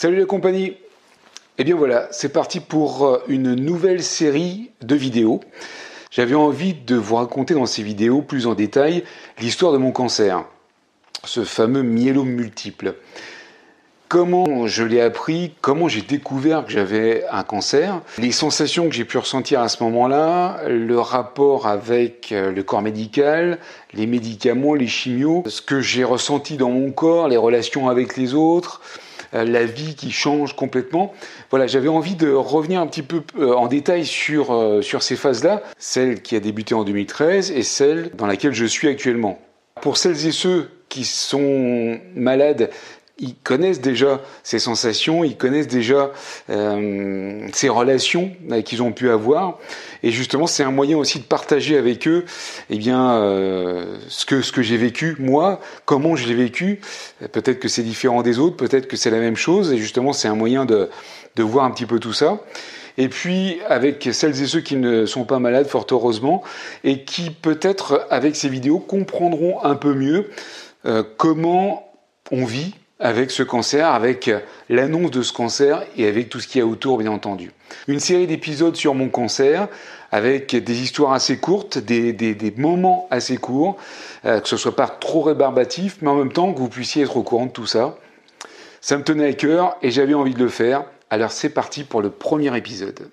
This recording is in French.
Salut la compagnie Eh bien voilà, c'est parti pour euh, une nouvelle série de vidéos. J'avais envie de vous raconter dans ces vidéos plus en détail l'histoire de mon cancer, ce fameux myélome multiple. Comment je l'ai appris, comment j'ai découvert que j'avais un cancer, les sensations que j'ai pu ressentir à ce moment-là, le rapport avec euh, le corps médical, les médicaments, les chimios, ce que j'ai ressenti dans mon corps, les relations avec les autres, la vie qui change complètement. Voilà, j'avais envie de revenir un petit peu euh, en détail sur, euh, sur ces phases-là, celle qui a débuté en 2013 et celle dans laquelle je suis actuellement. Pour celles et ceux qui sont malades ils connaissent déjà ces sensations, ils connaissent déjà euh, ces relations euh, qu'ils ont pu avoir, et justement c'est un moyen aussi de partager avec eux, eh bien euh, ce que ce que j'ai vécu moi, comment je l'ai vécu. Peut-être que c'est différent des autres, peut-être que c'est la même chose, et justement c'est un moyen de de voir un petit peu tout ça. Et puis avec celles et ceux qui ne sont pas malades, fort heureusement, et qui peut-être avec ces vidéos comprendront un peu mieux euh, comment on vit avec ce cancer, avec l'annonce de ce cancer et avec tout ce qu'il y a autour, bien entendu. Une série d'épisodes sur mon cancer, avec des histoires assez courtes, des, des, des moments assez courts, euh, que ce soit pas trop rébarbatif, mais en même temps que vous puissiez être au courant de tout ça. Ça me tenait à cœur et j'avais envie de le faire. Alors c'est parti pour le premier épisode.